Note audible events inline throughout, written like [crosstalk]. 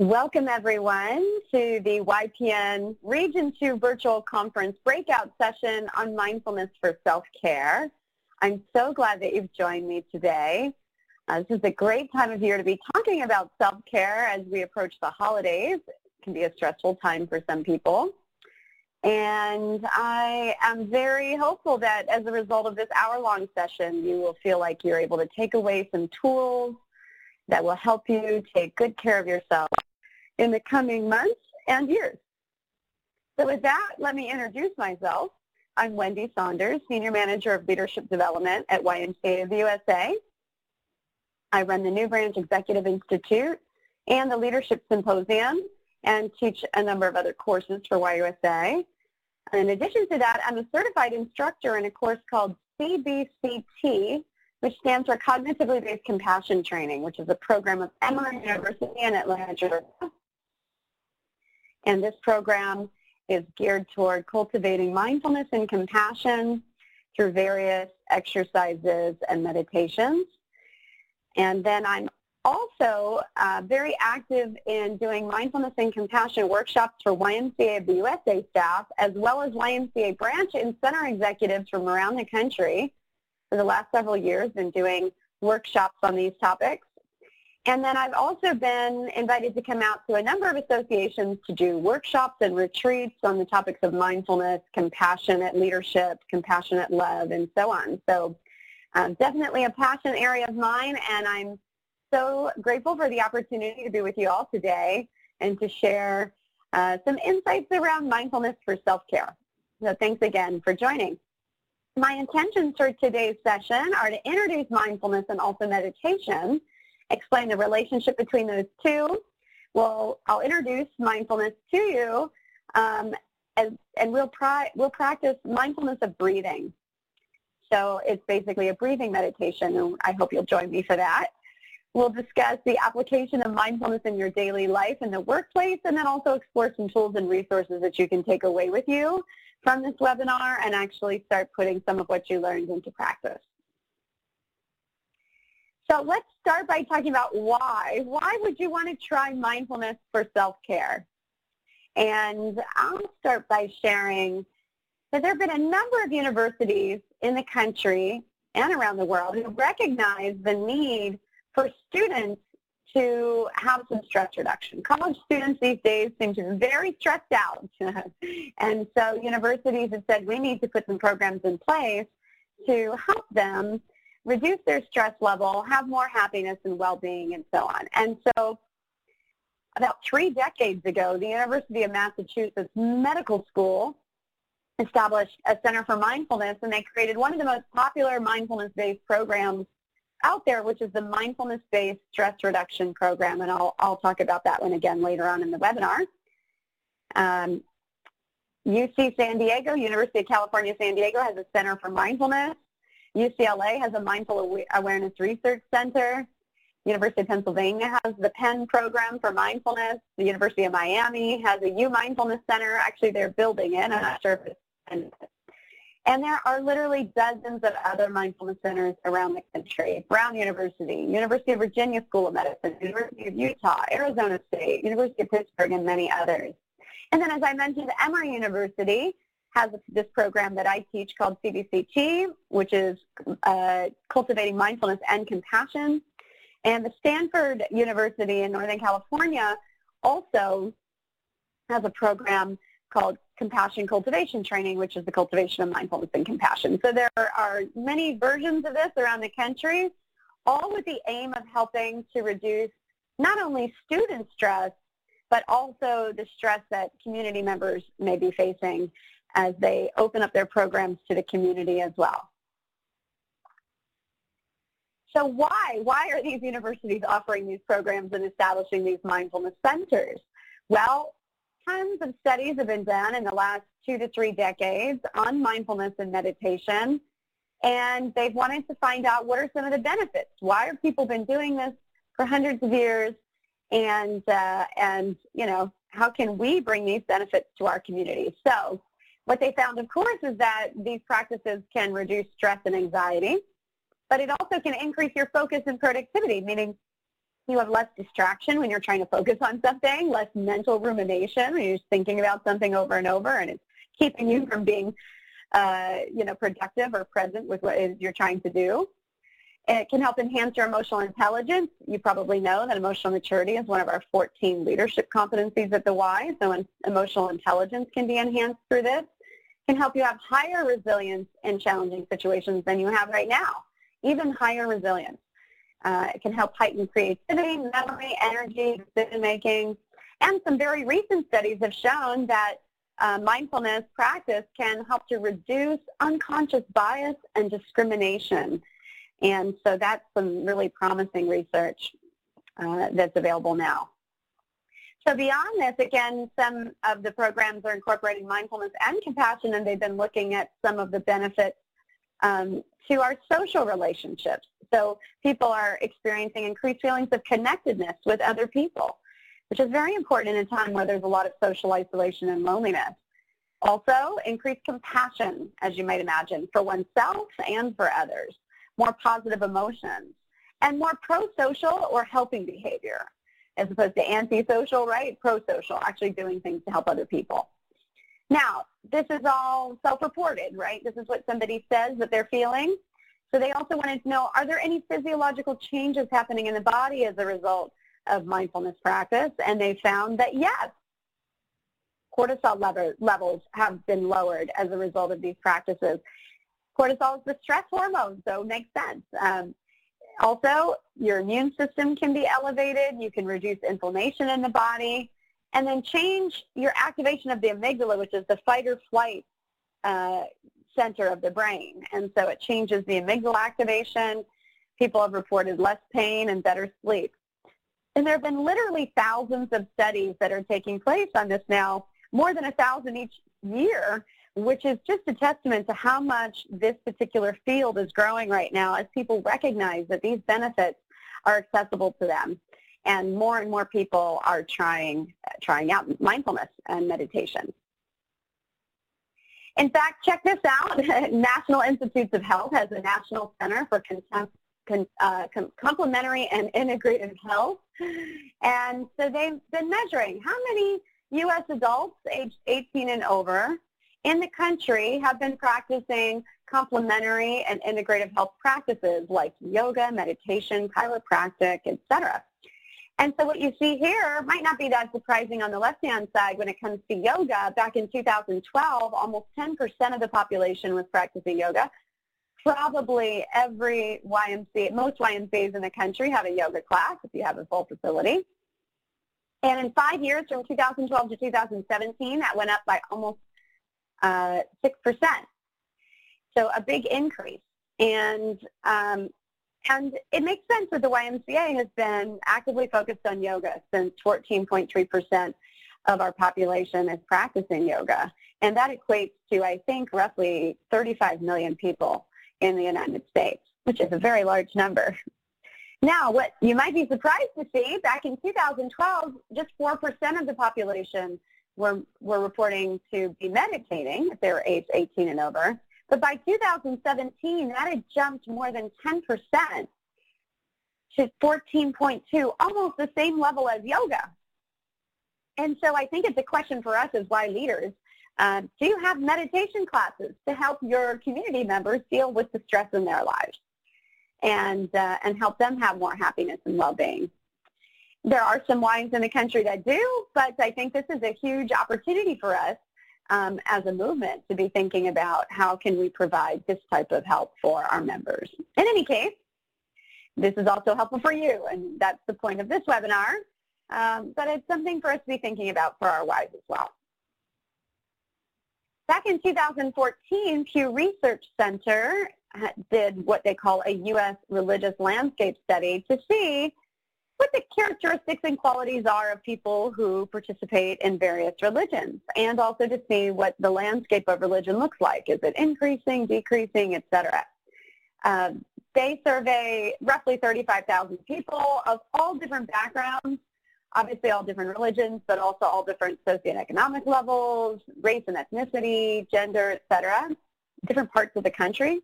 Welcome everyone to the YPN Region 2 virtual conference breakout session on mindfulness for self-care. I'm so glad that you've joined me today. Uh, this is a great time of year to be talking about self-care as we approach the holidays. It can be a stressful time for some people. And I am very hopeful that as a result of this hour-long session, you will feel like you're able to take away some tools that will help you take good care of yourself in the coming months and years. So with that, let me introduce myself. I'm Wendy Saunders, Senior Manager of Leadership Development at YMCA of the USA. I run the New Branch Executive Institute and the Leadership Symposium and teach a number of other courses for YUSA. In addition to that, I'm a certified instructor in a course called CBCT, which stands for Cognitively Based Compassion Training, which is a program of Emory University in Atlanta, Georgia. And this program is geared toward cultivating mindfulness and compassion through various exercises and meditations. And then I'm also uh, very active in doing mindfulness and compassion workshops for YMCA of the USA staff, as well as YMCA branch and center executives from around the country for the last several years been doing workshops on these topics. And then I've also been invited to come out to a number of associations to do workshops and retreats on the topics of mindfulness, compassionate leadership, compassionate love, and so on. So um, definitely a passion area of mine, and I'm so grateful for the opportunity to be with you all today and to share uh, some insights around mindfulness for self-care. So thanks again for joining. My intentions for today's session are to introduce mindfulness and also meditation, explain the relationship between those two. Well, I'll introduce mindfulness to you, um, as, and we'll, we'll practice mindfulness of breathing. So it's basically a breathing meditation, and I hope you'll join me for that. We'll discuss the application of mindfulness in your daily life in the workplace and then also explore some tools and resources that you can take away with you from this webinar and actually start putting some of what you learned into practice. So let's start by talking about why. Why would you want to try mindfulness for self-care? And I'll start by sharing that there have been a number of universities in the country and around the world who recognize the need for students to have some stress reduction. College students these days seem to be very stressed out. [laughs] and so universities have said we need to put some programs in place to help them reduce their stress level, have more happiness and well-being, and so on. And so about three decades ago, the University of Massachusetts Medical School established a Center for Mindfulness, and they created one of the most popular mindfulness-based programs out there, which is the mindfulness-based stress reduction program, and I'll, I'll talk about that one again later on in the webinar. Um, UC San Diego, University of California, San Diego has a Center for Mindfulness. UCLA has a Mindful Awareness Research Center. University of Pennsylvania has the Penn program for mindfulness. The University of Miami has a U Mindfulness Center. Actually, they're building it. I'm not sure if it's and there are literally dozens of other mindfulness centers around the country. Brown University, University of Virginia School of Medicine, University of Utah, Arizona State, University of Pittsburgh, and many others. And then as I mentioned, Emory University has this program that I teach called CBCT, which is uh, Cultivating Mindfulness and Compassion. And the Stanford University in Northern California also has a program called compassion cultivation training, which is the cultivation of mindfulness and compassion. So there are many versions of this around the country, all with the aim of helping to reduce not only student stress, but also the stress that community members may be facing as they open up their programs to the community as well. So why? Why are these universities offering these programs and establishing these mindfulness centers? Well, tons of studies have been done in the last two to three decades on mindfulness and meditation, and they've wanted to find out what are some of the benefits. Why have people been doing this for hundreds of years, and uh, and you know how can we bring these benefits to our community? So what they found, of course, is that these practices can reduce stress and anxiety, but it also can increase your focus and productivity, meaning You have less distraction when you're trying to focus on something, less mental rumination when you're just thinking about something over and over, and it's keeping you from being, uh, you know, productive or present with what you're trying to do. It can help enhance your emotional intelligence. You probably know that emotional maturity is one of our 14 leadership competencies at the Y, so emotional intelligence can be enhanced through this. It can help you have higher resilience in challenging situations than you have right now, even higher resilience. Uh, it can help heighten creativity, memory, energy, decision making, and some very recent studies have shown that uh, mindfulness practice can help to reduce unconscious bias and discrimination and so that's some really promising research uh, that's available now. So beyond this, again, some of the programs are incorporating mindfulness and compassion, and they've been looking at some of the benefits um, to our social relationships. So people are experiencing increased feelings of connectedness with other people, which is very important in a time where there's a lot of social isolation and loneliness. Also, increased compassion, as you might imagine, for oneself and for others more positive emotions, and more pro-social or helping behavior as opposed to anti-social, right? Pro-social, actually doing things to help other people. Now, this is all self-reported, right? This is what somebody says that they're feeling. So they also wanted to know, are there any physiological changes happening in the body as a result of mindfulness practice? And they found that yes, cortisol level, levels have been lowered as a result of these practices. Cortisol is the stress hormone, so makes sense. Um, also, your immune system can be elevated. You can reduce inflammation in the body. And then change your activation of the amygdala, which is the fight or flight uh, center of the brain. And so it changes the amygdala activation. People have reported less pain and better sleep. And there have been literally thousands of studies that are taking place on this now, more than a thousand each year, which is just a testament to how much this particular field is growing right now as people recognize that these benefits are accessible to them. And more and more people are trying, trying out mindfulness and meditation. In fact, check this out. [laughs] National Institutes of Health has a National Center for uh, Complementary and Integrative Health. And so they've been measuring how many U.S. adults aged 18 and over in the country have been practicing complementary and integrative health practices like yoga, meditation, chiropractic, etc. And so what you see here might not be that surprising on the left-hand side when it comes to yoga. Back in 2012, almost 10% of the population was practicing yoga. Probably every YMCA, most YMCAs in the country have a yoga class if you have a full facility. And in five years, from 2012 to 2017, that went up by almost 6%. So a big increase. And, um, and it makes sense that the YMCA has been actively focused on yoga since 14.3% of our population is practicing yoga. And that equates to, I think, roughly 35 million people in the United States, which is a very large number. Now, what you might be surprised to see, back in 2012, just 4% of the population were, were reporting to be meditating if they were age 18 and over. But by 2017, that had jumped more than 10% to 14.2, almost the same level as yoga. And so I think it's a question for us as Y leaders. Uh, do you have meditation classes to help your community members deal with the stress in their lives and, uh, and help them have more happiness and well-being? There are some wines in the country that do, but I think this is a huge opportunity for us um, as a movement to be thinking about how can we provide this type of help for our members. In any case, this is also helpful for you, and that's the point of this webinar, um, but it's something for us to be thinking about for our wives as well. Back in 2014, Pew Research Center did what they call a U.S. religious landscape study to see what the characteristics and qualities are of people who participate in various religions, and also to see what the landscape of religion looks like. Is it increasing, decreasing, etc. Um, they survey roughly 35,000 people of all different backgrounds, obviously all different religions, but also all different socioeconomic levels, race and ethnicity, gender, etc., different parts of the country.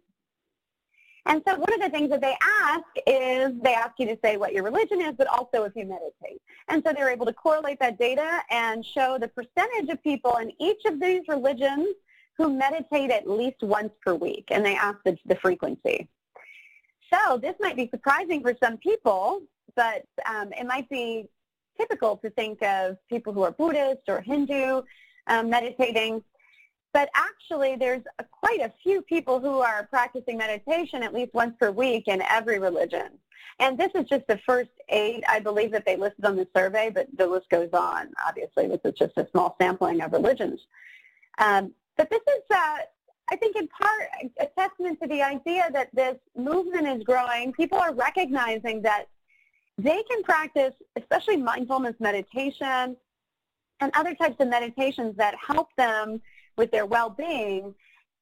And so one of the things that they ask is they ask you to say what your religion is, but also if you meditate. And so they're able to correlate that data and show the percentage of people in each of these religions who meditate at least once per week, and they ask the, the frequency. So this might be surprising for some people, but um, it might be typical to think of people who are Buddhist or Hindu um, meditating. But actually, there's a, quite a few people who are practicing meditation at least once per week in every religion. And this is just the first eight, I believe, that they listed on the survey, but the list goes on, obviously. This is just a small sampling of religions. Um, but this is, uh, I think, in part a testament to the idea that this movement is growing. People are recognizing that they can practice, especially mindfulness meditation and other types of meditations that help them with their well-being,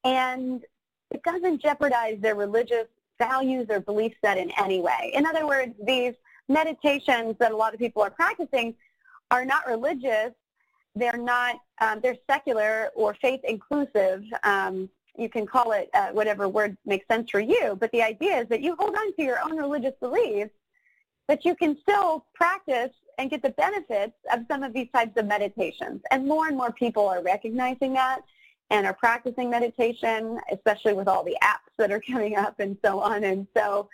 and it doesn't jeopardize their religious values or belief set in any way. In other words, these meditations that a lot of people are practicing are not religious. They're not, um, they're secular or faith inclusive. Um, you can call it uh, whatever word makes sense for you, but the idea is that you hold on to your own religious beliefs but you can still practice and get the benefits of some of these types of meditations. And more and more people are recognizing that and are practicing meditation, especially with all the apps that are [laughs] coming up and so on. And so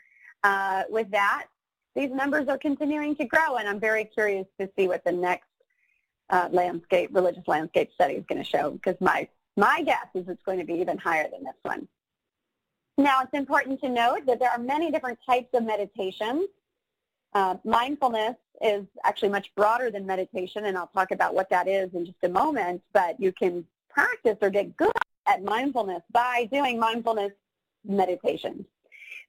uh, with that, these numbers are continuing to grow, and I'm very curious to see what the next uh, landscape, religious landscape study is going to show, because my, my guess is it's going to be even higher than this one. Now, it's important to note that there are many different types of meditations. Uh, mindfulness is actually much broader than meditation, and I'll talk about what that is in just a moment, but you can practice or get good at mindfulness by doing mindfulness meditation.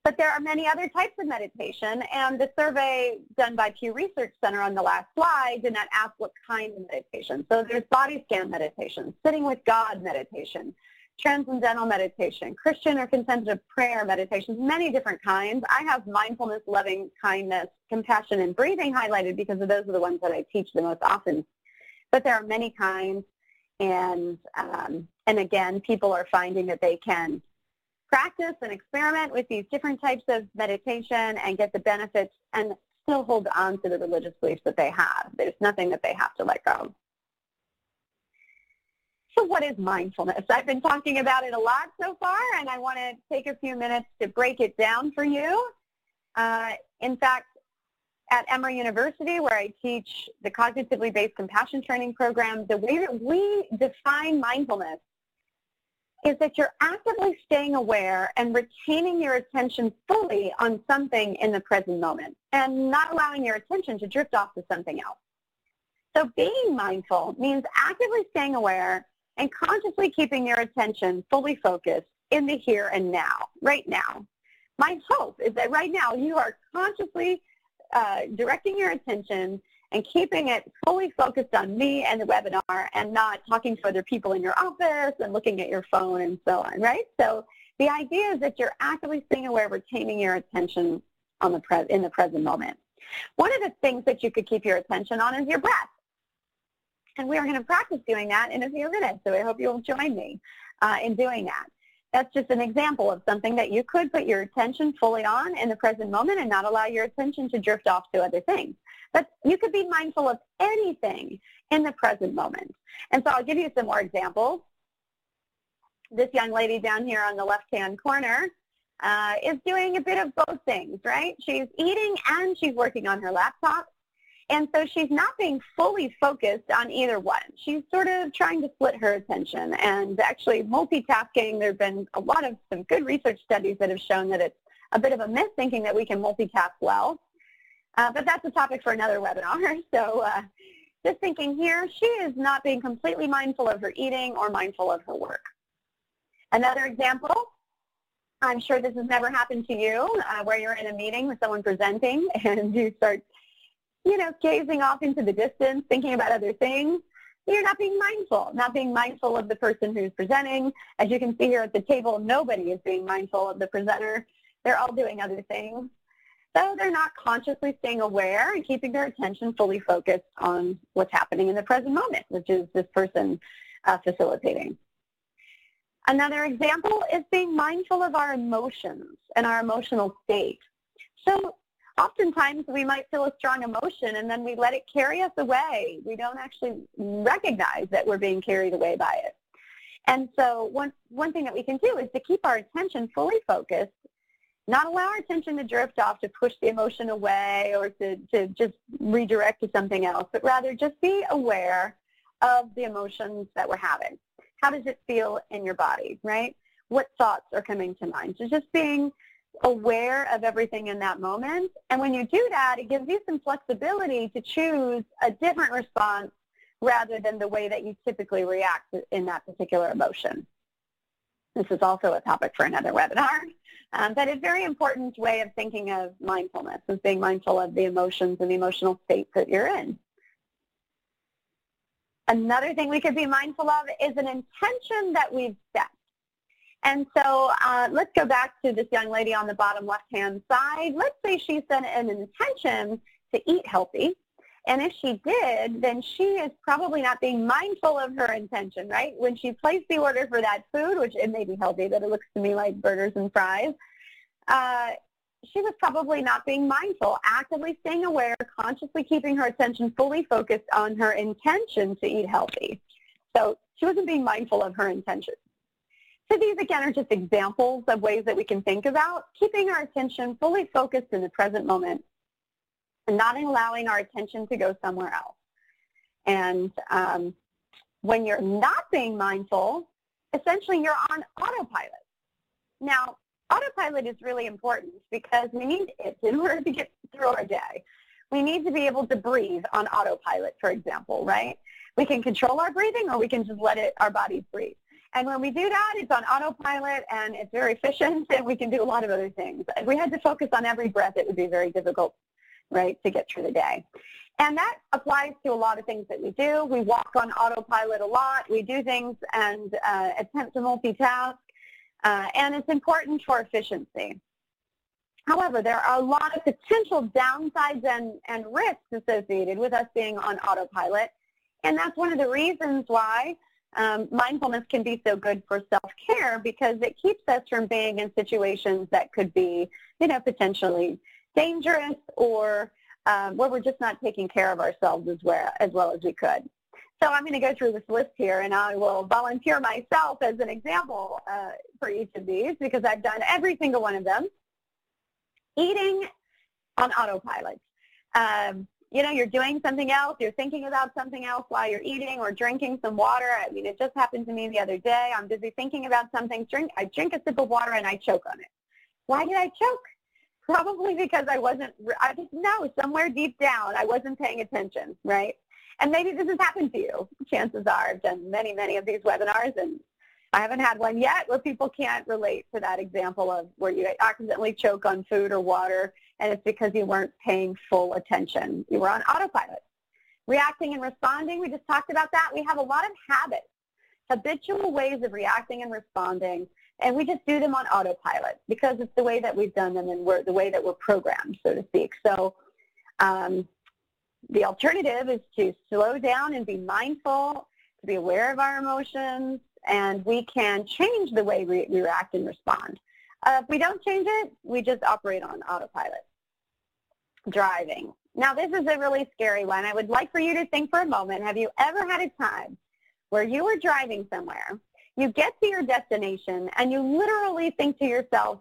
But there are many other types of meditation, and the survey done by Pew Research Center on the last slide did not ask what kind of meditation. So there's body scan meditation, sitting with God meditation, transcendental meditation, Christian or contemplative prayer meditations, many different kinds. I have mindfulness, loving kindness, compassion, and breathing highlighted because those are the ones that I teach the most often. But there are many kinds, and um, and again, people are finding that they can practice and experiment with these different types of meditation and get the benefits and still hold on to the religious beliefs that they have. There's nothing that they have to let go. So what is mindfulness? I've been talking about it a lot so far, and I want to take a few minutes to break it down for you. Uh, in fact, at Emory University, where I teach the cognitively based compassion training program, the way that we define mindfulness is that you're actively staying aware and retaining your attention fully on something in the present moment and not allowing your attention to drift off to something else. So being mindful means actively staying aware and consciously keeping your attention fully focused in the here and now, right now. My hope is that right now you are consciously uh, directing your attention and keeping it fully focused on me and the webinar and not talking to other people in your office and looking at your phone and so on, right? So the idea is that you're actively staying aware, of retaining your attention on the pre- in the present moment. One of the things that you could keep your attention on is your breath. And we are going to practice doing that in a few minutes, so I hope you'll join me uh, in doing that. That's just an example of something that you could put your attention fully on in the present moment and not allow your attention to drift off to other things. But you could be mindful of anything in the present moment. And so I'll give you some more examples. This young lady down here on the left-hand corner uh, is doing a bit of both things, right? She's eating and she's working on her laptop. And so she's not being fully focused on either one. She's sort of trying to split her attention and actually multitasking. There have been a lot of some good research studies that have shown that it's a bit of a myth thinking that we can multitask well. Uh, but that's a topic for another webinar. [laughs] So uh, just thinking here, she is not being completely mindful of her eating or mindful of her work. Another example, I'm sure this has never happened to you, uh, where you're in a meeting with someone presenting [laughs] and you start you know, gazing off into the distance, thinking about other things, you're not being mindful, not being mindful of the person who's presenting. As you can see here at the table, nobody is being mindful of the presenter. They're all doing other things. So they're not consciously staying aware and keeping their attention fully focused on what's happening in the present moment, which is this person uh, facilitating. Another example is being mindful of our emotions and our emotional state. So oftentimes we might feel a strong emotion and then we let it carry us away. We don't actually recognize that we're being carried away by it. And so one, one thing that we can do is to keep our attention fully focused, not allow our attention to drift off to push the emotion away or to, to just redirect to something else, but rather just be aware of the emotions that we're having. How does it feel in your body, right? What thoughts are coming to mind? So just being aware of everything in that moment. And when you do that, it gives you some flexibility to choose a different response rather than the way that you typically react in that particular emotion. This is also a topic for another webinar, um, but a very important way of thinking of mindfulness is being mindful of the emotions and the emotional states that you're in. Another thing we could be mindful of is an intention that we've set. And so uh, let's go back to this young lady on the bottom left-hand side. Let's say she set an intention to eat healthy. And if she did, then she is probably not being mindful of her intention, right? When she placed the order for that food, which it may be healthy, but it looks to me like burgers and fries, uh, she was probably not being mindful, actively staying aware, consciously keeping her attention fully focused on her intention to eat healthy. So she wasn't being mindful of her intention. So these, again, are just examples of ways that we can think about keeping our attention fully focused in the present moment and not allowing our attention to go somewhere else. And um, when you're not being mindful, essentially you're on autopilot. Now, autopilot is really important because we need it in order to get through our day. We need to be able to breathe on autopilot, for example, right? We can control our breathing or we can just let it, our bodies breathe. And when we do that, it's on autopilot and it's very efficient and we can do a lot of other things. If we had to focus on every breath, it would be very difficult, right, to get through the day. And that applies to a lot of things that we do. We walk on autopilot a lot. We do things and uh, attempt to multitask. Uh, and it's important for efficiency. However, there are a lot of potential downsides and, and risks associated with us being on autopilot. And that's one of the reasons why um, mindfulness can be so good for self-care because it keeps us from being in situations that could be, you know, potentially dangerous or um, where we're just not taking care of ourselves as well, as well as we could. So I'm going to go through this list here, and I will volunteer myself as an example uh, for each of these because I've done every single one of them. Eating on autopilot. Um, you know, you're doing something else, you're thinking about something else while you're eating or drinking some water. I mean, it just happened to me the other day. I'm busy thinking about something. Drink, I drink a sip of water and I choke on it. Why did I choke? Probably because I wasn't, I just know somewhere deep down I wasn't paying attention, right? And maybe this has happened to you. Chances are I've done many, many of these webinars and I haven't had one yet where people can't relate to that example of where you accidentally choke on food or water and it's because you weren't paying full attention. You were on autopilot. Reacting and responding, we just talked about that. We have a lot of habits, habitual ways of reacting and responding, and we just do them on autopilot because it's the way that we've done them and we're the way that we're programmed, so to speak. So um, the alternative is to slow down and be mindful, to be aware of our emotions, and we can change the way we, react and respond. Uh, if we don't change it, we just operate on autopilot driving. Now, this is a really scary one. I would like for you to think for a moment, have you ever had a time where you were driving somewhere, you get to your destination, and you literally think to yourself,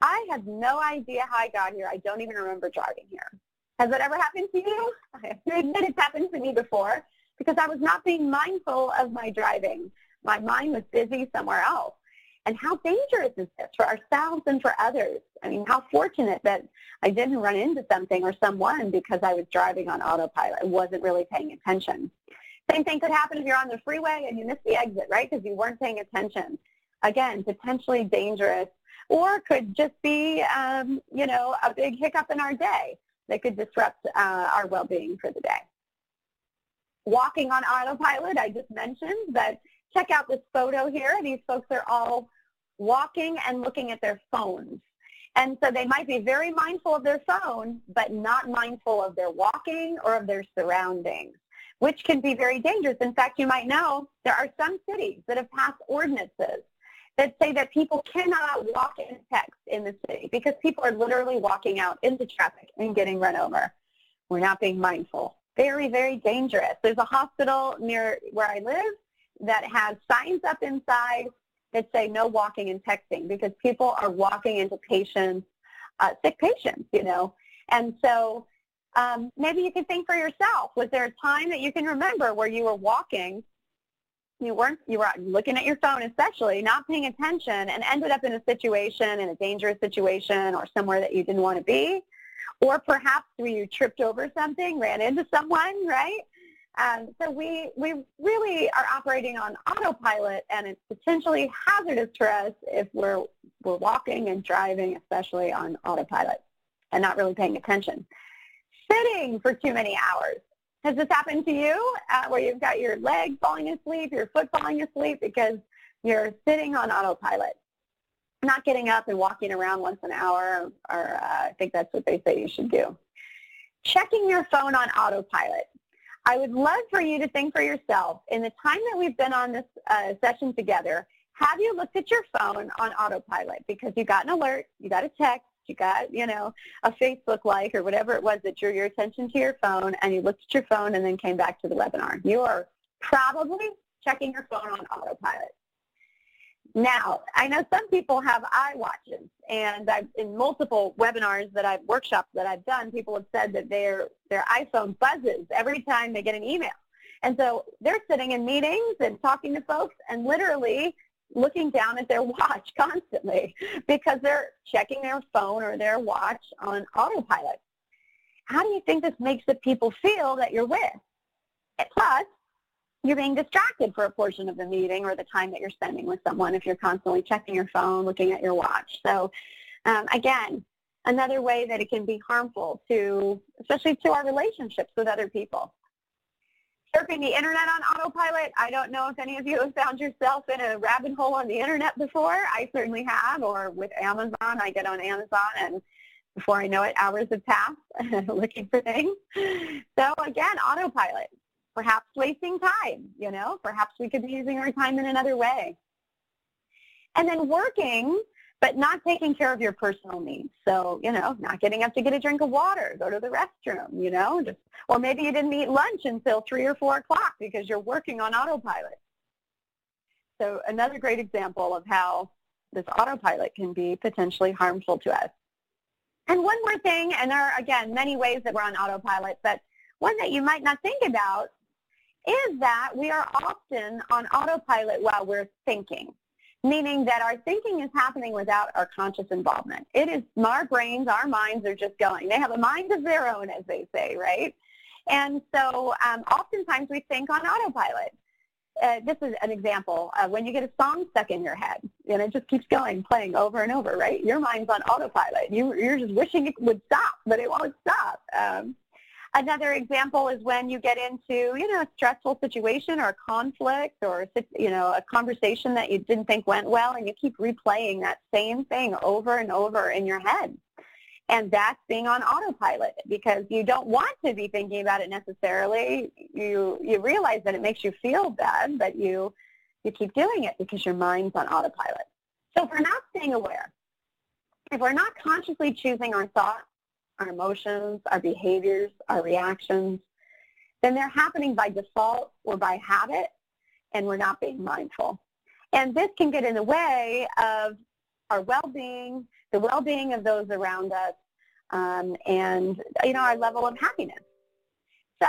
I have no idea how I got here. I don't even remember driving here. Has that ever happened to you? [laughs] I admit it's happened to me before because I was not being mindful of my driving. My mind was busy somewhere else. And how dangerous is this for ourselves and for others? I mean, how fortunate that I didn't run into something or someone because I was driving on autopilot. I wasn't really paying attention. Same thing could happen if you're on the freeway and you miss the exit, right, because you weren't paying attention. Again, potentially dangerous or could just be, um, you know, a big hiccup in our day that could disrupt uh, our well-being for the day. Walking on autopilot, I just mentioned that check out this photo here. These folks are all walking and looking at their phones. And so they might be very mindful of their phone, but not mindful of their walking or of their surroundings, which can be very dangerous. In fact, you might know there are some cities that have passed ordinances that say that people cannot walk and text in the city because people are literally walking out into traffic and getting run over. We're not being mindful. Very, very dangerous. There's a hospital near where I live that has signs up inside that say no walking and texting because people are walking into patients, uh, sick patients, you know. And so um, maybe you can think for yourself, was there a time that you can remember where you were walking, you weren't, you were looking at your phone especially, not paying attention and ended up in a situation, in a dangerous situation or somewhere that you didn't want to be? Or perhaps where you tripped over something, ran into someone, right? Um, so we, we really are operating on autopilot, and it's potentially hazardous for us if we're, we're walking and driving, especially on autopilot, and not really paying attention. Sitting for too many hours. Has this happened to you, uh, where you've got your leg falling asleep, your foot falling asleep because you're sitting on autopilot? Not getting up and walking around once an hour, or uh, I think that's what they say you should do. Checking your phone on autopilot. I would love for you to think for yourself, in the time that we've been on this uh, session together, have you looked at your phone on autopilot because you got an alert, you got a text, you got, you know, a Facebook like or whatever it was that drew your attention to your phone and you looked at your phone and then came back to the webinar. You are probably checking your phone on autopilot. Now, I know some people have iWatches, and I've, in multiple webinars that I've, workshops that I've done, people have said that their, their iPhone buzzes every time they get an email. And so they're sitting in meetings and talking to folks and literally looking down at their [laughs] watch constantly because they're checking their phone or their watch on autopilot. How do you think this makes the people feel that you're with? Plus, you're being distracted for a portion of the meeting or the time that you're spending with someone if you're constantly checking your phone, looking at your watch. So um, again, another way that it can be harmful to, especially to our relationships with other people. Surfing the internet on autopilot, I don't know if any of you have found yourself in a rabbit hole on the internet before. I certainly have, or with Amazon, I get on Amazon and before I know it, hours have passed [laughs] looking for things. So again, autopilot perhaps wasting time, you know, perhaps we could be using our time in another way. And then working, but not taking care of your personal needs. So, you know, not getting up to get a drink of water, go to the restroom, you know, just, or maybe you didn't eat lunch until 3 or 4 o'clock because you're working on autopilot. So another great example of how this autopilot can be potentially harmful to us. And one more thing, and there are, again, many ways that we're on autopilot, but one that you might not think about is that we are often on autopilot while we're thinking, meaning that our thinking is happening without our conscious involvement. It is our brains, our minds are just going. They have a mind of their own, as they say, right? And so um, oftentimes we think on autopilot. Uh, this is an example of when you get a song stuck in your head and it just keeps going, playing over and over, right? Your mind's on autopilot. You, you're just wishing it would stop, but it won't stop. Um, Another example is when you get into, you know, a stressful situation or a conflict or, you know, a conversation that you didn't think went well and you keep replaying that same thing over and over in your head. And that's being on autopilot because you don't want to be thinking about it necessarily. You, you realize that it makes you feel bad, but you, you keep doing it because your mind's on autopilot. So if we're not staying aware, if we're not consciously choosing our thoughts, our emotions, our behaviors, our reactions, then they're happening by default or by habit, and we're not being mindful. And this can get in the way of our well-being, the well-being of those around us, um, and you know our level of happiness. So,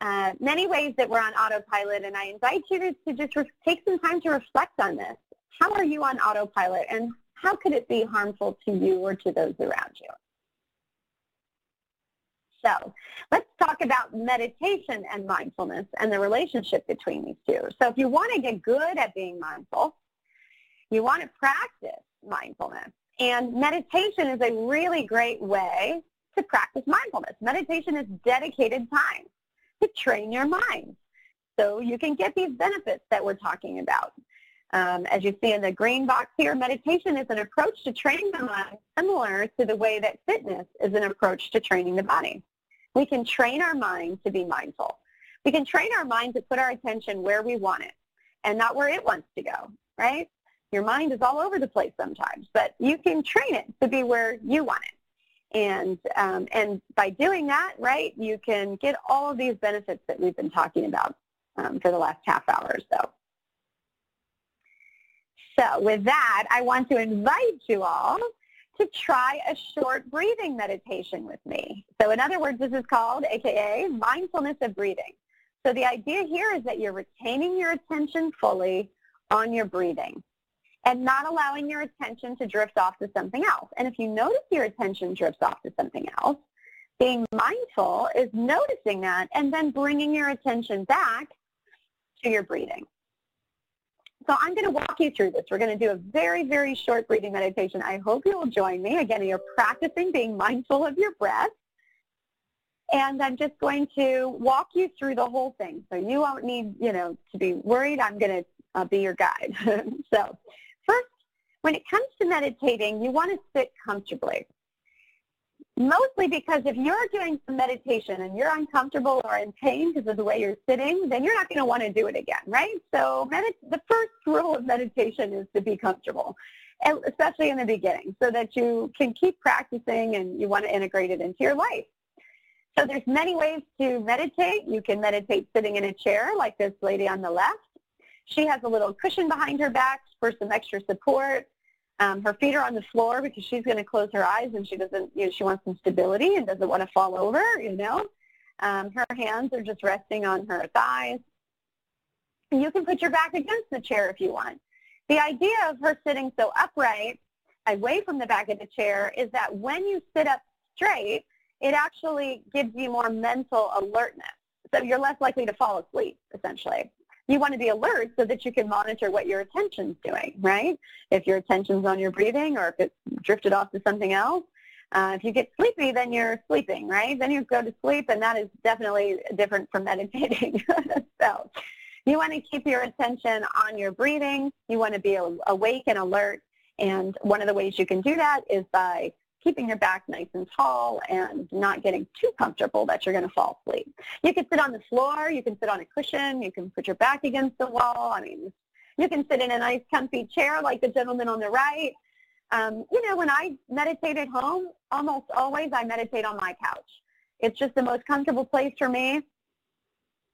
uh, many ways that we're on autopilot, and I invite you to, just re- take some time to reflect on this. How are you on autopilot, and how could it be harmful to you or to those around you? So let's talk about meditation and mindfulness and the relationship between these two. So if you want to get good at being mindful, you want to practice mindfulness. And meditation is a really great way to practice mindfulness. Meditation is dedicated time to train your mind so you can get these benefits that we're talking about. Um, as you see in the green box here, meditation is an approach to training the mind similar to the way that fitness is an approach to training the body. We can train our mind to be mindful. We can train our mind to put our attention where we want it and not where it wants to go, right? Your mind is all over the place sometimes, but you can train it to be where you want it. And, um, and by doing that, right, you can get all of these benefits that we've been talking about um, for the last half hour or so. So with that, I want to invite you all to try a short breathing meditation with me. So in other words, this is called, AKA, mindfulness of breathing. So the idea here is that you're retaining your attention fully on your breathing and not allowing your attention to drift off to something else. And if you notice your attention drifts off to something else, being mindful is noticing that and then bringing your attention back to your breathing. So I'm going to walk you through this. We're going to do a very, very short breathing meditation. I hope you will join me. Again, you're practicing being mindful of your breath. And I'm just going to walk you through the whole thing. So you won't need, you know, to be worried. I'm going to uh, be your guide. [laughs] so First, when it comes to meditating, you want to sit comfortably. Mostly because if you're doing some meditation and you're uncomfortable or in pain because of the way you're sitting, then you're not going to want to do it again, right? So the first rule of meditation is to be comfortable, especially in the beginning, so that you can keep practicing and you want to integrate it into your life. So there's many ways to meditate. You can meditate sitting in a chair like this lady on the left. She has a little cushion behind her back for some extra support. Um, her feet are on the floor because she's going to close her eyes and she doesn't, you know, she wants some stability and doesn't want to fall over, you know. Um, her hands are just resting on her thighs. You can put your back against the chair if you want. The idea of her sitting so upright away from the back of the chair is that when you sit up straight, it actually gives you more mental alertness. So you're less likely to fall asleep, essentially you want to be alert so that you can monitor what your attention's doing, right? If your attention's on your breathing or if it's drifted off to something else. Uh, if you get sleepy, then you're sleeping, right? Then you go to sleep, and that is definitely different from [laughs] meditating. so you want to keep your attention on your breathing. You want to be awake and alert. And one of the ways you can do that is by keeping your back nice and tall and not getting too comfortable that you're going to fall asleep. You can sit on the floor. You can sit on a cushion. You can put your back against the wall. I mean, you can sit in a nice comfy chair like the gentleman on the right. Um, you know, when I meditate at home, almost always I meditate on my couch. It's just the most comfortable place for me.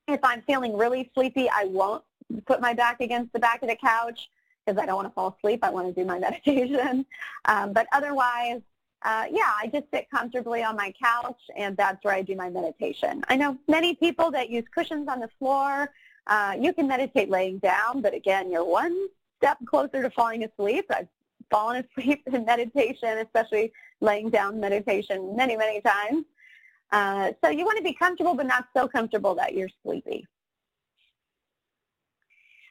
If I'm feeling really sleepy, I won't put my back against the back of the couch because I don't want to fall asleep. I want to do my [laughs] meditation. Um, but otherwise, uh, yeah, I just sit comfortably on my couch, and that's where I do my meditation. I know many people that use cushions on the floor. Uh, you can meditate laying down, but again, you're one step closer to falling asleep. I've fallen [laughs] asleep in meditation, especially laying down meditation many, many times. Uh, so you want to be comfortable, but not so comfortable that you're sleepy.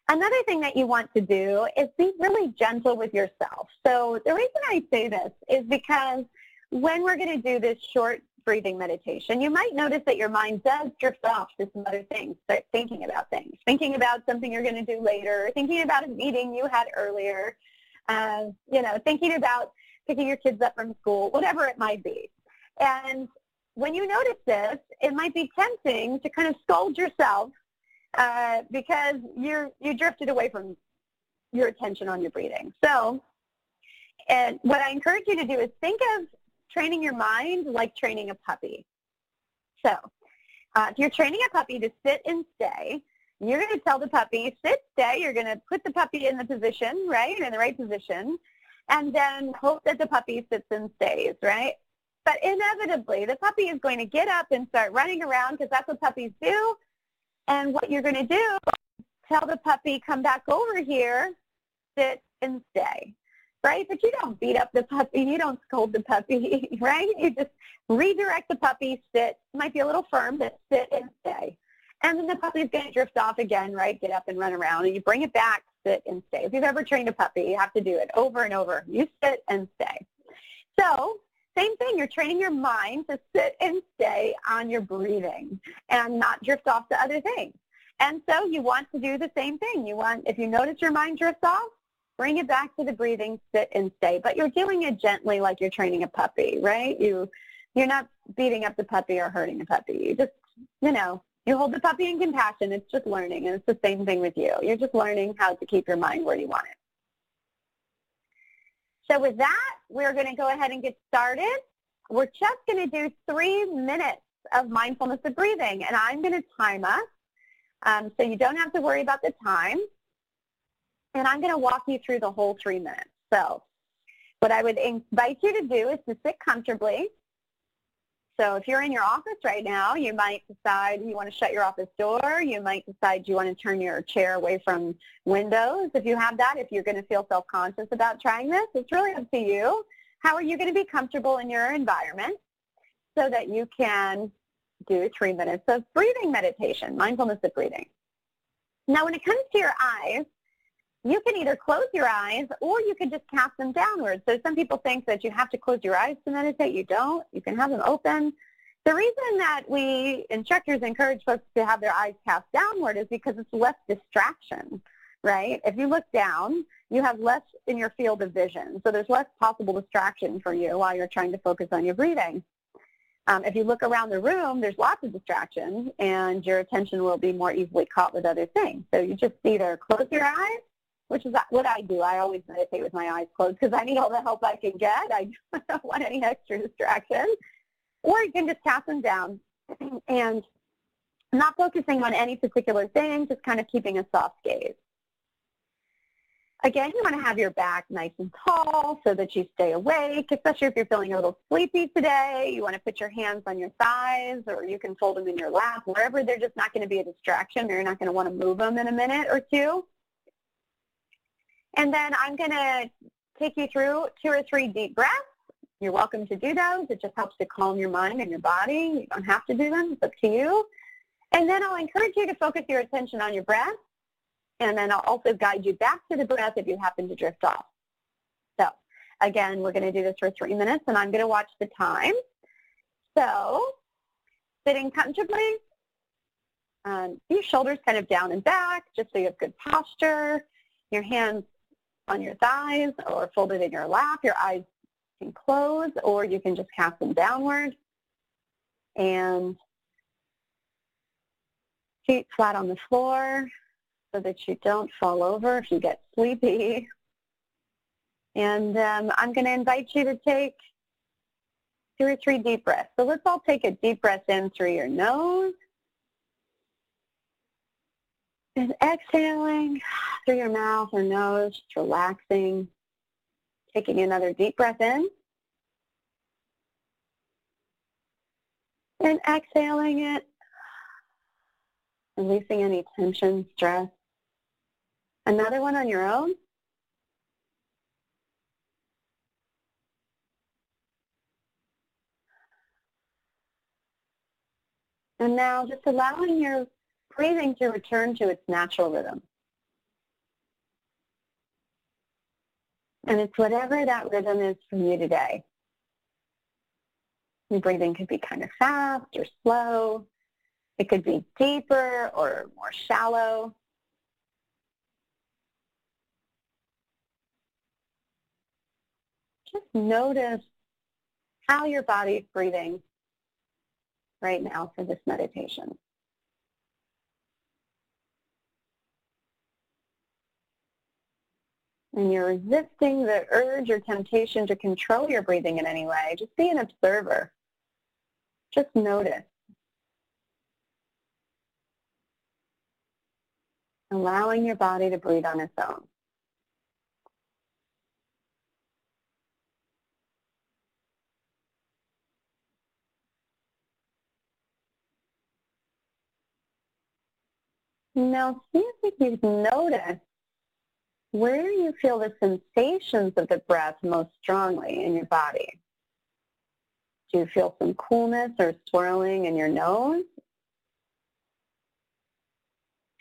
Another thing that you want to do is be really gentle with yourself. So the reason I say this is because when we're going to do this short breathing meditation, you might notice that your mind does drift off to some other things, start thinking about things, thinking about something you're going to do later, thinking about a meeting you had earlier, uh, you know, thinking about picking your kids up from school, whatever it might be. And when you notice this, it might be tempting to kind of scold yourself uh, because you're you drifted away from your attention on your breathing. So, and what I encourage you to do is think of training your mind like training a puppy. So, uh, if you're training a puppy to sit and stay, you're going to tell the puppy, sit, stay. You're going to put the puppy in the position, right, in the right position, and then hope that the puppy sits and stays, right? But inevitably, the puppy is going to get up and start running around because that's what puppies do. And what you're going to do, tell the puppy, come back over here, sit and stay, right? But you don't beat up the puppy. You don't scold the puppy, [laughs] right? You just redirect the puppy, sit. Might be a little firm, but sit and stay. And then the puppy's going to drift off again, right? Get up and run around. And you bring it back, sit and stay. If you've ever trained a puppy, you have to do it over and over. You sit and stay. So same thing, you're training your mind to sit and stay on your breathing and not drift off to other things. And so you want to do the same thing. You want, if you notice your mind drifts off, bring it back to the breathing, sit and stay. But you're doing it gently like you're training a puppy, right? You, you're not beating up the puppy or hurting the puppy. You just, you know, you hold the puppy in compassion. It's just learning, and it's the same thing with you. You're just learning how to keep your mind where you want it. So with that, we're going to go ahead and get started. We're just going to do three minutes of mindfulness of breathing, and I'm going to time us um, so you don't have to worry about the time. And I'm going to walk you through the whole three minutes. So what I would invite you to do is to sit comfortably. So if you're in your office right now, you might decide you want to shut your office door. You might decide you want to turn your chair away from windows if you have that, if you're going to feel self-conscious about trying this. It's really up to you. How are you going to be comfortable in your environment so that you can do three minutes of breathing meditation, mindfulness of breathing. Now, when it comes to your eyes, you can either close your eyes or you can just cast them downwards. So some people think that you have to close your eyes to meditate. You don't. You can have them open. The reason that we instructors encourage folks to have their eyes cast downward is because it's less distraction, right? If you look down, you have less in your field of vision. So there's less possible distraction for you while you're trying to focus on your breathing. Um, if you look around the room, there's lots of distractions, and your attention will be more easily caught with other things. So you just either close your eyes, which is what I do. I always meditate with my eyes closed because I need all the help I can get. I [laughs] don't want any extra distractions. Or you can just tap them down [clears throat] and not focusing on any particular thing, just kind of keeping a soft gaze. Again, you want to have your back nice and tall so that you stay awake, especially if you're feeling a little sleepy today. You want to put your hands on your thighs or you can fold them in your lap, wherever they're just not going to be a distraction or you're not going to want to move them in a minute or two. And then I'm going to take you through two or three deep breaths. You're welcome to do those. It just helps to calm your mind and your body. You don't have to do them. It's up to you. And then I'll encourage you to focus your attention on your breath and then I'll also guide you back to the breath if you happen to drift off. So again, we're going to do this for three minutes, and I'm going to watch the time. So sitting comfortably, um, your shoulders kind of down and back, just so you have good posture. Your hands on your thighs or folded in your lap. Your eyes can close, or you can just cast them downward. And feet flat on the floor so that you don't fall over if you get sleepy. And um, I'm going to invite you to take two or three deep breaths. So let's all take a deep breath in through your nose. And exhaling through your mouth or nose, just relaxing. Taking another deep breath in. And exhaling it, releasing any tension, stress. Another one on your own? And now just allowing your breathing to return to its natural rhythm. And it's whatever that rhythm is for you today. Your breathing could be kind of fast or slow. It could be deeper or more shallow. just notice how your body is breathing right now for this meditation. And you're resisting the urge or temptation to control your breathing in any way. Just be an observer. Just notice. Allowing your body to breathe on its own. Now see if you can notice where do you feel the sensations of the breath most strongly in your body. Do you feel some coolness or swirling in your nose?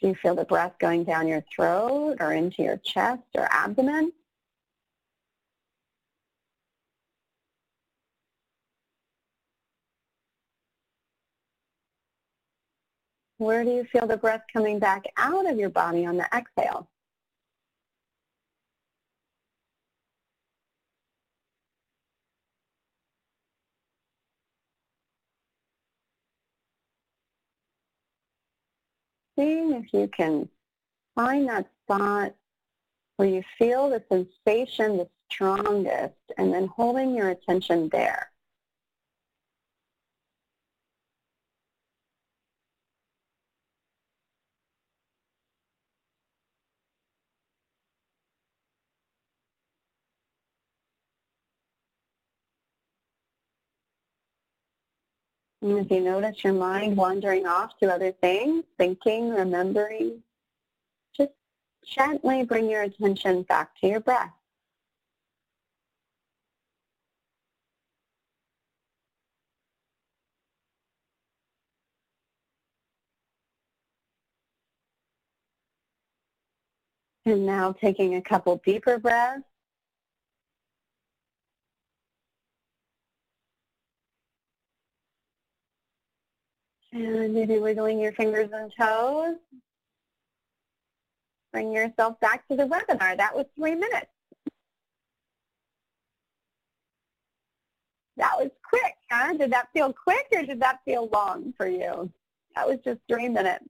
Do you feel the breath going down your throat or into your chest or abdomen? Where do you feel the breath coming back out of your body on the exhale? Seeing if you can find that spot where you feel the sensation, the strongest and then holding your attention there. And if you notice your mind wandering off to other things, thinking, remembering, just gently bring your attention back to your breath. And now taking a couple deeper breaths. And maybe wiggling your fingers and toes. Bring yourself back to the webinar. That was three minutes. That was quick, huh? Did that feel quick or did that feel long for you? That was just three minutes.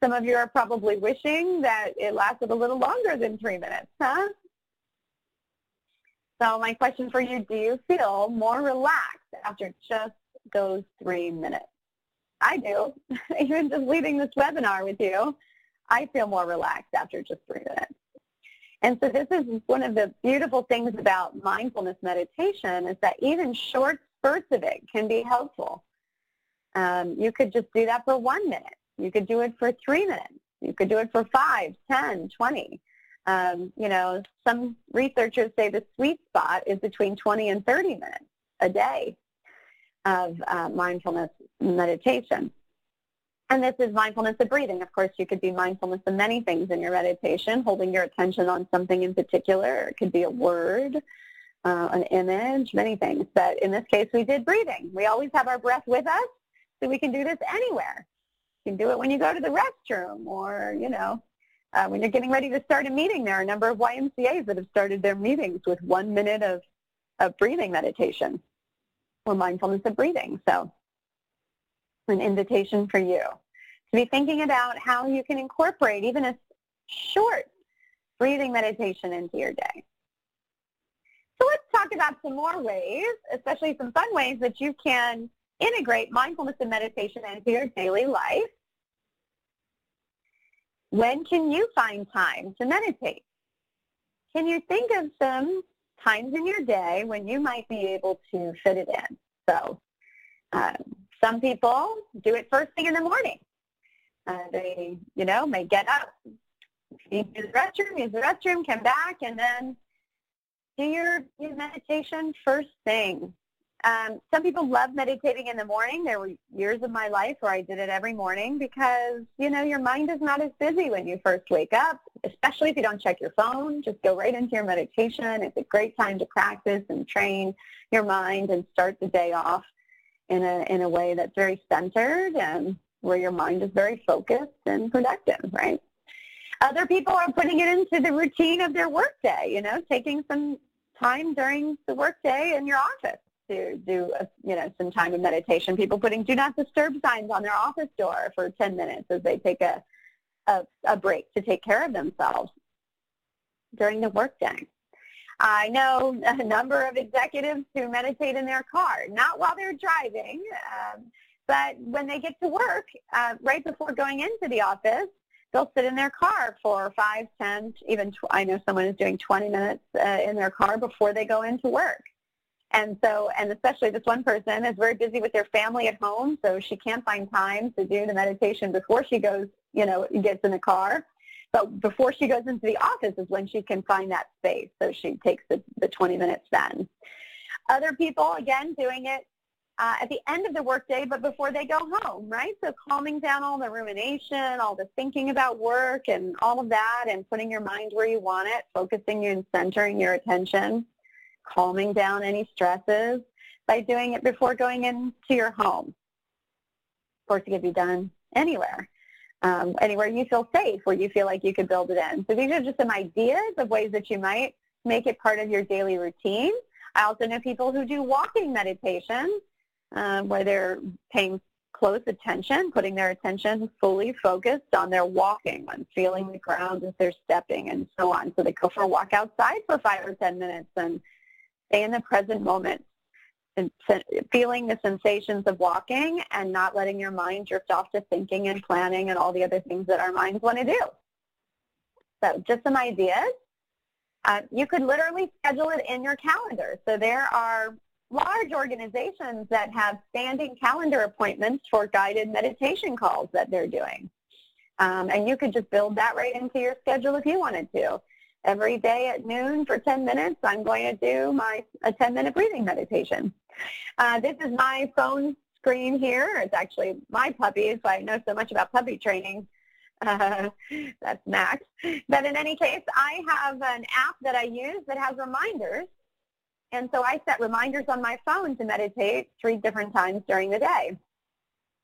Some of you are probably wishing that it lasted a little longer than three minutes, huh? So my question for you, do you feel more relaxed after just those three minutes. I do. [laughs] Even just leading this webinar with you, I feel more relaxed after just three minutes. And so this is one of the beautiful things about mindfulness meditation is that even short spurts of it can be helpful. Um, you could just do that for one minute. You could do it for three minutes. You could do it for five, ten, twenty. Um, you know, some researchers say the sweet spot is between 20 and 30 minutes a day of uh, mindfulness meditation. And this is mindfulness of breathing. Of course, you could be mindfulness of many things in your meditation, holding your attention on something in particular. It could be a word, uh, an image, many things. But in this case, we did breathing. We always have our breath with us, so we can do this anywhere. You can do it when you go to the restroom or, you know, uh, when you're getting ready to start a meeting. There are a number of YMCAs that have started their meetings with one minute of, of breathing meditation or mindfulness of breathing. So an invitation for you to be thinking about how you can incorporate even a short breathing meditation into your day. So let's talk about some more ways, especially some fun ways that you can integrate mindfulness and meditation into your daily life. When can you find time to meditate? Can you think of some times in your day when you might be able to fit it in. So um, some people do it first thing in the morning. Uh, they, you know, may get up, use the restroom, use the restroom, come back, and then do your, your meditation first thing. Um, some people love meditating in the morning. There were years of my life where I did it every morning because, you know, your mind is not as busy when you first wake up, especially if you don't check your phone. Just go right into your meditation. It's a great time to practice and train your mind and start the day off in a, in a way that's very centered and where your mind is very focused and productive, right? Other people are putting it into the routine of their workday, you know, taking some time during the workday in your office to do a, you know some time of meditation. People putting do not disturb signs on their office door for 10 minutes as they take a, a, a break to take care of themselves during the workday. I know [laughs] a number of executives who meditate in their car, not while they're driving, um, but when they get to work, uh, right before going into the office, they'll sit in their car for five, ten, even tw- I know someone is doing 20 minutes uh, in their car before they go into work. And so, and especially this one person is very busy with their family at home, so she can't find time to do the meditation before she goes, you know, gets in the car. But before she goes into the office is when she can find that space, so she takes the, the 20 minutes then. Other people, again, doing it uh, at the end of the workday, but before they go home, right? So calming down all the rumination, all the thinking about work and all of that and putting your mind where you want it, focusing and centering your attention calming down any stresses by doing it before going into your home. Of course, it could be done anywhere, um, anywhere you feel safe, where you feel like you could build it in. So these are just some ideas of ways that you might make it part of your daily routine. I also know people who do walking meditation, uh, where they're paying close attention, putting their attention fully focused on their walking, on feeling the ground as they're stepping and so on. So they go for a walk outside for five or 10 minutes and stay in the present moment and feeling the sensations of walking and not letting your mind drift off to thinking and planning and all the other things that our minds want to do. So just some ideas. Uh, you could literally schedule it in your calendar. So there are large organizations that have standing calendar appointments for guided meditation calls that they're doing. Um, and you could just build that right into your schedule if you wanted to. Every day at noon for 10 minutes, I'm going to do my a 10-minute breathing meditation. Uh, this is my phone screen here. It's actually my puppy, so I know so much about puppy training. Uh, [laughs] that's Max. But in any case, I have an app that I use that has reminders and so I set reminders on my phone to meditate three different times during the day.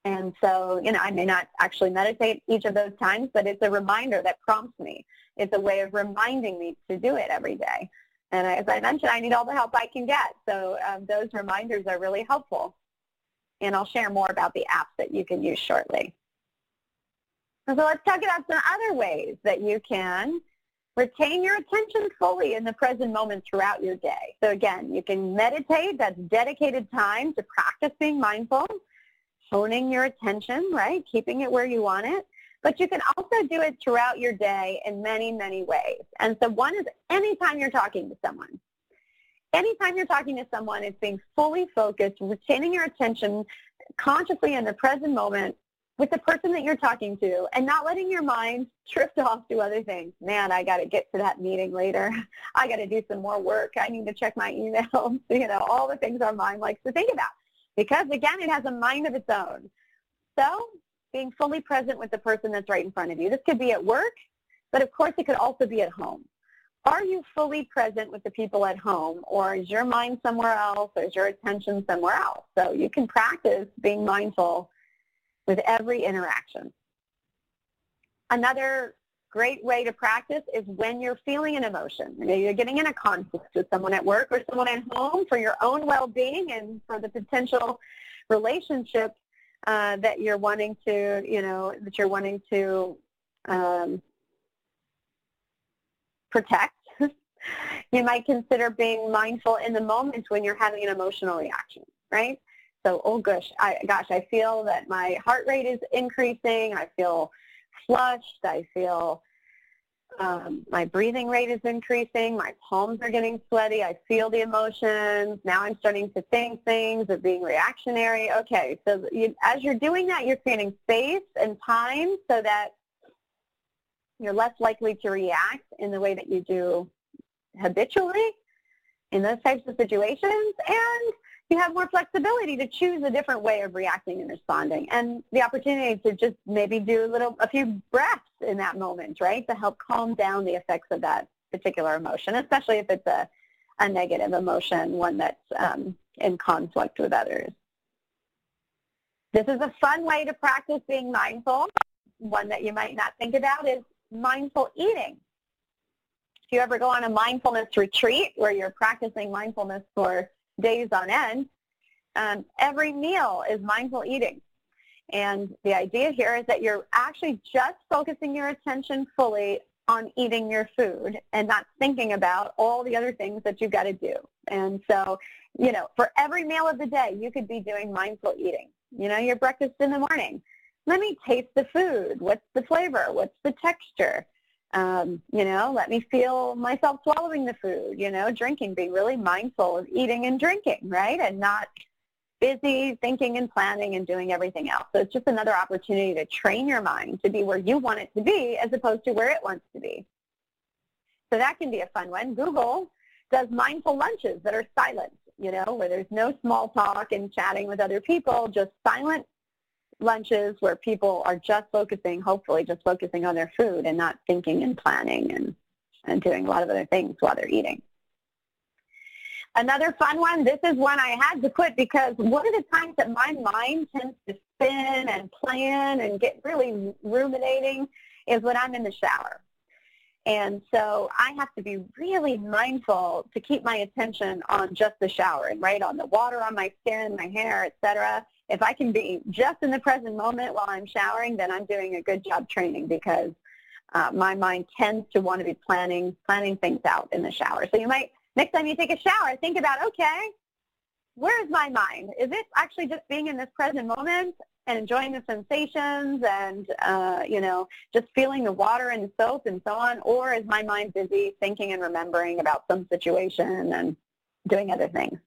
And so, you know, I may not actually meditate each of those times, but it's a reminder that prompts me. It's a way of reminding me to do it every day. And as I mentioned, I need all the help I can get. So um, those reminders are really helpful. And I'll share more about the apps that you can use shortly. So let's talk about some other ways that you can Retain your attention fully in the present moment throughout your day. So again, you can meditate. That's dedicated time to practice being mindful, honing your attention, right? Keeping it where you want it. But you can also do it throughout your day in many, many ways. And so one is anytime you're talking to someone. Anytime you're talking to someone, it's being fully focused, retaining your attention consciously in the present moment with the person that you're talking to and not letting your mind drift off to other things. Man, I got to get to that meeting later. [laughs] I got to do some more work. I need to check my [laughs] emails. you know, all the things our mind likes to think about. Because again, it has a mind of its own. So being fully present with the person that's right in front of you. This could be at work, but of course it could also be at home. Are you fully present with the people at home or is your mind somewhere else or is your attention somewhere else? So you can practice being mindful with every interaction. Another great way to practice is when you're feeling an emotion. You know, you're getting in a conflict with someone at work or someone at home for your own well-being and for the potential relationship uh, that you're wanting to, you know, that you're wanting to um, protect. [laughs] you might consider being mindful in the moment when you're having an emotional reaction, right? So, oh gosh, I, gosh, I feel that my heart rate is increasing. I feel flushed. I feel um, my breathing rate is increasing. My palms are getting sweaty. I feel the emotions. Now I'm starting to think things of being reactionary. Okay, so you, as you're doing that, you're creating space and time so that you're less likely to react in the way that you do habitually in those types of situations. And you have more flexibility to choose a different way of reacting and responding. And the opportunity to just maybe do a little a few breaths in that moment right to help calm down the effects of that particular emotion especially if it's a, a negative emotion one that's um, in conflict with others. This is a fun way to practice being mindful. One that you might not think about is mindful eating. If you ever go on a mindfulness retreat where you're practicing mindfulness for days on end, um, every meal is mindful eating. And the idea here is that you're actually just focusing your attention fully on eating your food and not thinking about all the other things that you've got to do. And so, you know, for every meal of the day, you could be doing mindful eating. You know, your breakfast in the morning. Let me taste the food. What's the flavor? What's the texture? Um, you know, let me feel myself swallowing the food, you know, drinking, being really mindful of eating and drinking, right? And not busy thinking and planning and doing everything else. So it's just another opportunity to train your mind to be where you want it to be as opposed to where it wants to be. So that can be a fun one. Google does mindful lunches that are silent, you know, where there's no small talk and chatting with other people, just silent lunches where people are just focusing, hopefully just focusing on their food and not thinking and planning and, and doing a lot of other things while they're eating. Another fun one, this is one I had to quit because one of the times that my mind tends to spin and plan and get really ruminating is when I'm in the shower. And so I have to be really mindful to keep my attention on just the shower and right on the water on my skin, my hair, etc. If I can be just in the present moment while I'm showering, then I'm doing a good job training because uh, my mind tends to want to be planning planning things out in the shower. So you might next time you take a shower, think about okay, where is my mind? Is it actually just being in this present moment and enjoying the sensations and uh, you know just feeling the water and soap and so on, or is my mind busy thinking and remembering about some situation and doing other things?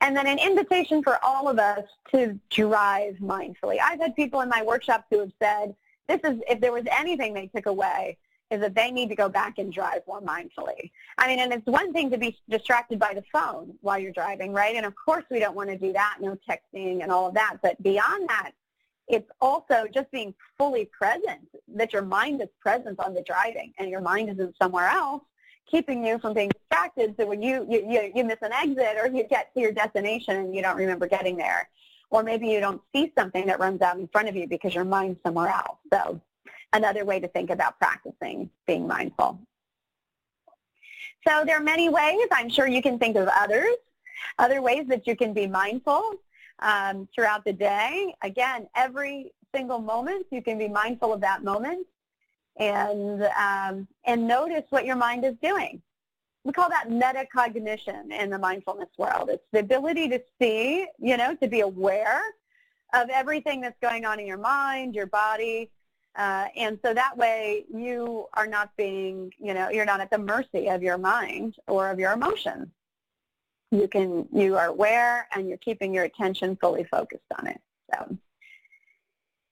And then an invitation for all of us to drive mindfully. I've had people in my workshops who have said, this is, if there was anything they took away, is that they need to go back and drive more mindfully. I mean, and it's one thing to be distracted by the phone while you're driving, right? And of course we don't want to do that, no texting and all of that. But beyond that, it's also just being fully present, that your mind is present on the driving and your mind isn't somewhere else, keeping you from being distracted. So when you, you, you, you miss an exit or you get to your destination and you don't remember getting there, or maybe you don't see something that runs out in front of you because your mind's somewhere else. So another way to think about practicing being mindful. So there are many ways. I'm sure you can think of others, other ways that you can be mindful um, throughout the day. Again, every single moment, you can be mindful of that moment and, um, and notice what your mind is doing. We call that metacognition in the mindfulness world. It's the ability to see, you know, to be aware of everything that's going on in your mind, your body, uh, and so that way you are not being, you know, you're not at the mercy of your mind or of your emotions. You can, you are aware and you're keeping your attention fully focused on it. So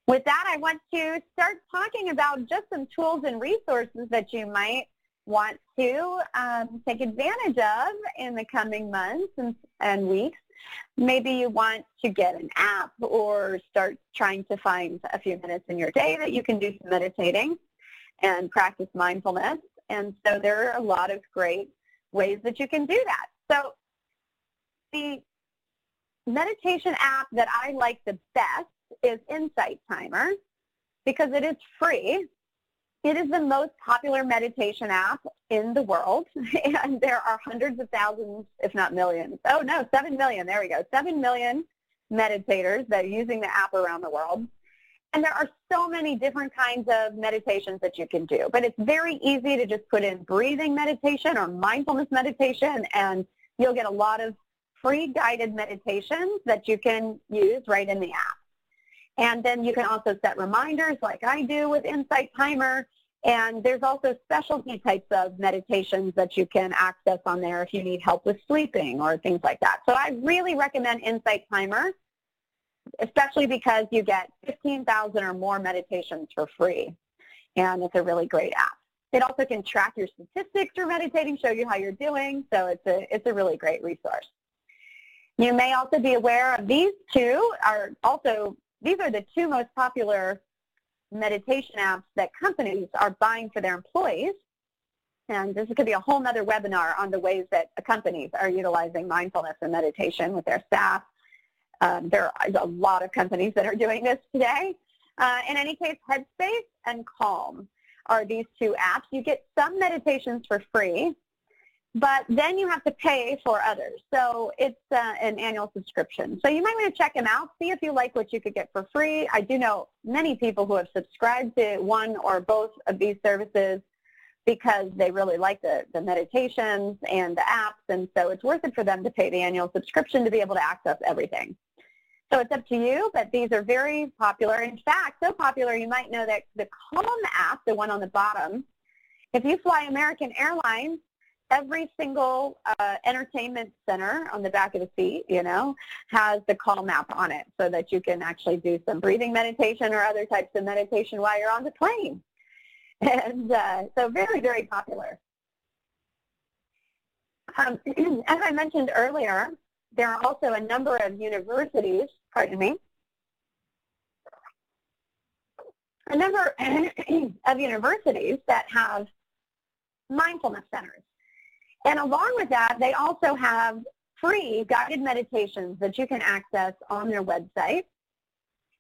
with that, I want to start talking about just some tools and resources that you might want to um, take advantage of in the coming months and, and weeks Maybe you want to get an app or start trying to find a few minutes in your day that you can do some meditating and practice mindfulness. And so there are a lot of great ways that you can do that. So the meditation app that I like the best is Insight Timer because it is free it is the most popular meditation app in the world, [laughs] and there are hundreds of thousands, if not millions. Oh, no, 7 million. There we go. 7 million meditators that are using the app around the world. And there are so many different kinds of meditations that you can do. But it's very easy to just put in breathing meditation or mindfulness meditation, and you'll get a lot of free guided meditations that you can use right in the app. And then you can also set reminders like I do with Insight Timer. And there's also specialty types of meditations that you can access on there if you need help with sleeping or things like that. So I really recommend Insight Timer, especially because you get 15,000 or more meditations for free. And it's a really great app. It also can track your statistics for meditating, show you how you're doing. So it's a, it's a really great resource. You may also be aware of these two are also, these are the two most popular meditation apps that companies are buying for their employees. And this could be a whole other webinar on the ways that companies are utilizing mindfulness and meditation with their staff. Um, there are a lot of companies that are doing this today. Uh, in any case, Headspace and Calm are these two apps. You get some meditations for free, but then you have to pay for others. So it's uh, an annual subscription. So you might want to check them out, see if you like what you could get for free. I do know many people who have subscribed to one or both of these services because they really like the, the meditations and the apps, and so it's worth it for them to pay the annual subscription to be able to access everything. So it's up to you, but these are very popular. In fact, so popular you might know that the Calm app, the one on the bottom, if you fly American Airlines, every single uh, entertainment center on the back of the seat, you know, has the Calm app on it so that you can actually do some breathing meditation or other types of meditation while you're on the plane. [laughs] And uh, so very, very popular. Um, [clears throat] as I mentioned earlier, there are also a number of universities, pardon me, a number [clears throat] of universities that have mindfulness centers. And along with that, they also have free guided meditations that you can access on their website.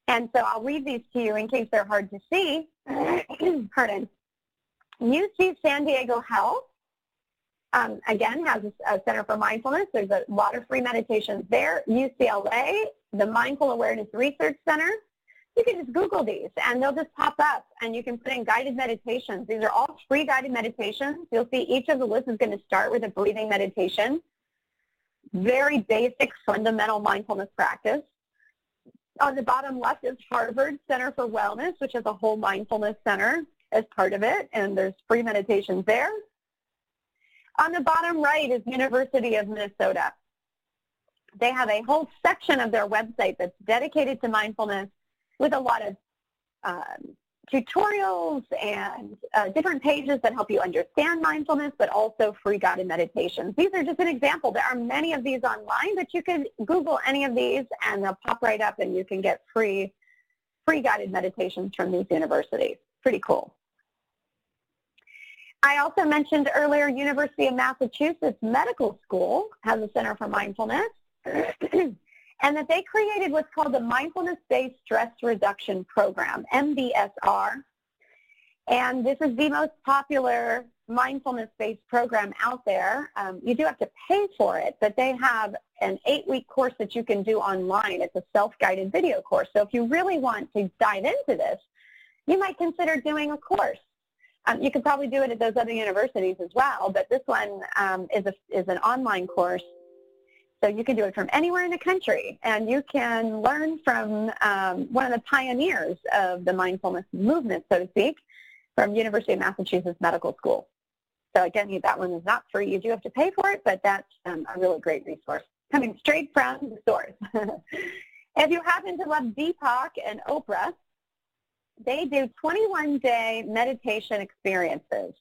And so I'll read these to you in case they're hard to see. [clears throat] Pardon. UC San Diego Health, um, again, has a, a Center for Mindfulness. There's a lot of free meditations there. UCLA, the Mindful Awareness Research Center, you can just Google these and they'll just pop up and you can put in guided meditations. These are all free guided meditations. You'll see each of the lists is going to start with a breathing meditation. Very basic fundamental mindfulness practice. On the bottom left is Harvard Center for Wellness, which has a whole mindfulness center as part of it, and there's free meditations there. On the bottom right is University of Minnesota. They have a whole section of their website that's dedicated to mindfulness with a lot of um, tutorials and uh, different pages that help you understand mindfulness, but also free guided meditations. These are just an example. There are many of these online, but you can Google any of these and they'll pop right up and you can get free, free guided meditations from these universities. Pretty cool. I also mentioned earlier University of Massachusetts Medical School has a Center for Mindfulness. [clears throat] and that they created what's called the Mindfulness-Based Stress Reduction Program, MBSR. And this is the most popular mindfulness-based program out there. Um, you do have to pay for it, but they have an eight-week course that you can do online. It's a self-guided video course. So if you really want to dive into this, you might consider doing a course. Um, you could probably do it at those other universities as well, but this one um, is, a, is an online course so you can do it from anywhere in the country, and you can learn from um, one of the pioneers of the mindfulness movement, so to speak, from University of Massachusetts Medical School. So again, that one is not free. You do have to pay for it, but that's um, a really great resource coming straight from the source. [laughs] if you happen to love Deepak and Oprah, they do 21-day meditation experiences.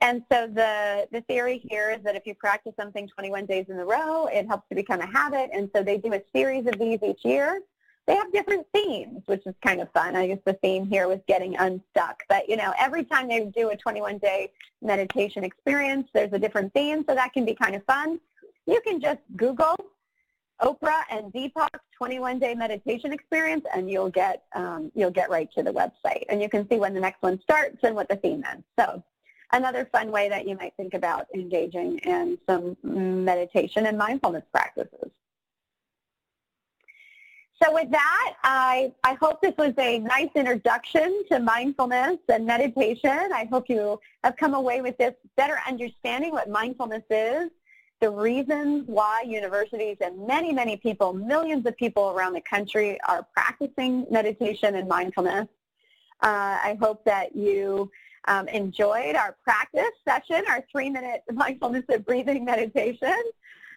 And so the, the theory here is that if you practice something 21 days in a row, it helps to become a habit. And so they do a series of these each year. They have different themes, which is kind of fun. I guess the theme here was getting unstuck. But, you know, every time they do a 21-day meditation experience, there's a different theme, so that can be kind of fun. You can just Google Oprah and Deepak 21-day meditation experience, and you'll get um, you'll get right to the website, and you can see when the next one starts and what the theme is. So another fun way that you might think about engaging in some meditation and mindfulness practices. So with that, I, I hope this was a nice introduction to mindfulness and meditation. I hope you have come away with this better understanding what mindfulness is, the reasons why universities and many, many people, millions of people around the country are practicing meditation and mindfulness. Uh, I hope that you um, enjoyed our practice session, our three-minute [laughs] mindfulness and breathing meditation.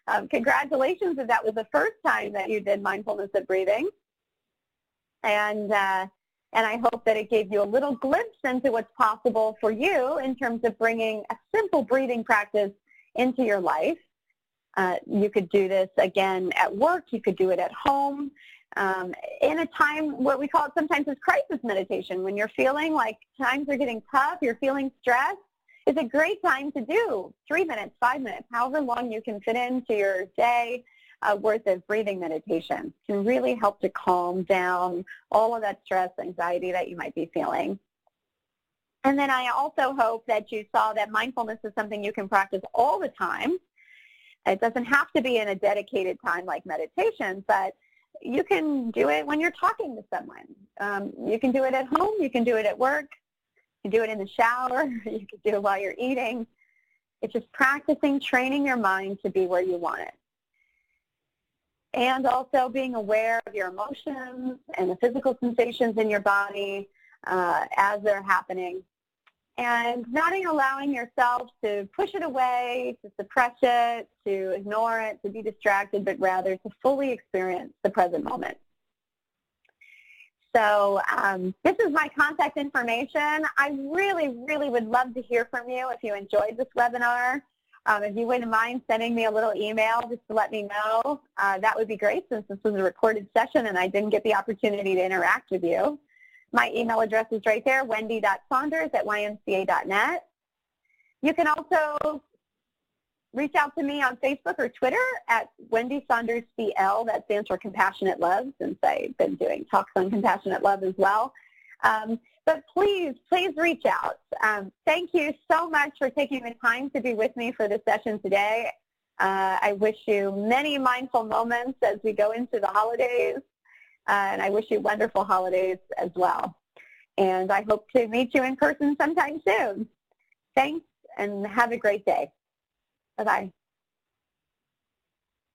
Um, congratulations if that was the first time that you did mindfulness and breathing. And, uh, and I hope that it gave you a little glimpse into what's possible for you in terms of bringing a simple breathing practice into your life. Uh, you could do this again at work. You could do it at home um, in a time, what we call it sometimes is crisis meditation. When you're feeling like times are getting tough, you're feeling stressed, it's a great time to do three minutes, five minutes, however long you can fit into your day uh, worth of breathing meditation. can really help to calm down all of that stress, anxiety that you might be feeling. And then I also hope that you saw that mindfulness is something you can practice all the time. It doesn't have to be in a dedicated time like meditation, but you can do it when you're talking to someone. Um, you can do it at home. You can do it at work. You can do it in the shower. [laughs] You can do it while you're eating. It's just practicing, training your mind to be where you want it. And also being aware of your emotions and the physical sensations in your body uh, as they're happening and not allowing yourself to push it away, to suppress it, to ignore it, to be distracted, but rather to fully experience the present moment. So um, this is my contact information. I really, really would love to hear from you if you enjoyed this webinar. Um, if you wouldn't mind sending me a little email just to let me know, uh, that would be great since this was a recorded session and I didn't get the opportunity to interact with you. My email address is right there, wendy.saunders at ymca.net. You can also reach out to me on Facebook or Twitter at Wendy Saunders CL. That stands for Compassionate Love since I've been doing talks on compassionate love as well. Um, But please, please reach out. Um, thank you so much for taking the time to be with me for this session today. Uh, I wish you many mindful moments as we go into the holidays, and I wish you wonderful holidays as well. And I hope to meet you in person sometime soon. Thanks, and have a great day. Bye-bye.